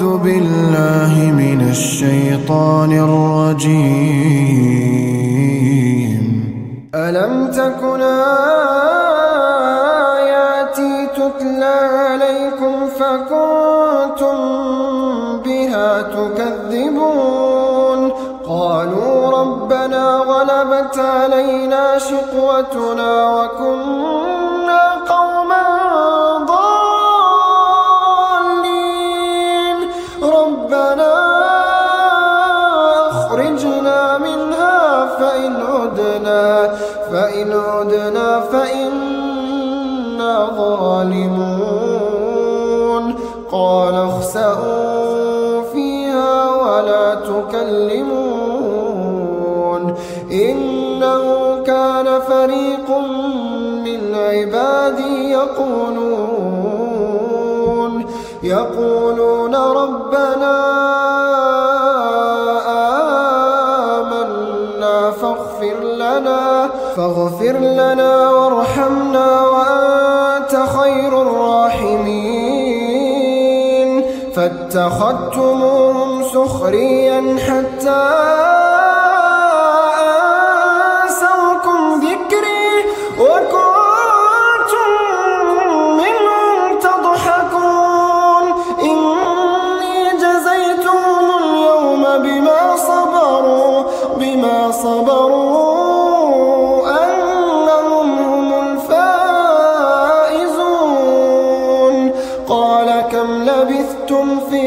أعوذ بالله من الشيطان الرجيم. ألم تكن آياتي تتلى عليكم فكنتم بها تكذبون؟ قالوا ربنا غلبت علينا شقوتنا وكنا فإن عدنا فإنا ظالمون. قال اخسأوا فيها ولا تكلمون. إنه كان فريق من عبادي يقولون يقولون ربنا فاغفر لنا وارحمنا وأنت خير الراحمين. فاتخذتموهم سخريا حتى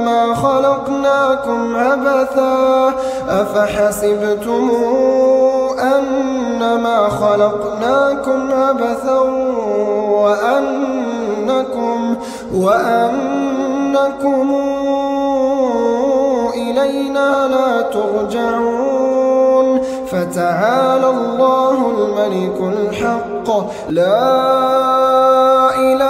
أنما خلقناكم عبثا أفحسبتم أنما خلقناكم عبثا وأنكم وأنكم إلينا لا ترجعون. فتعالى الله الملك الحق لا إله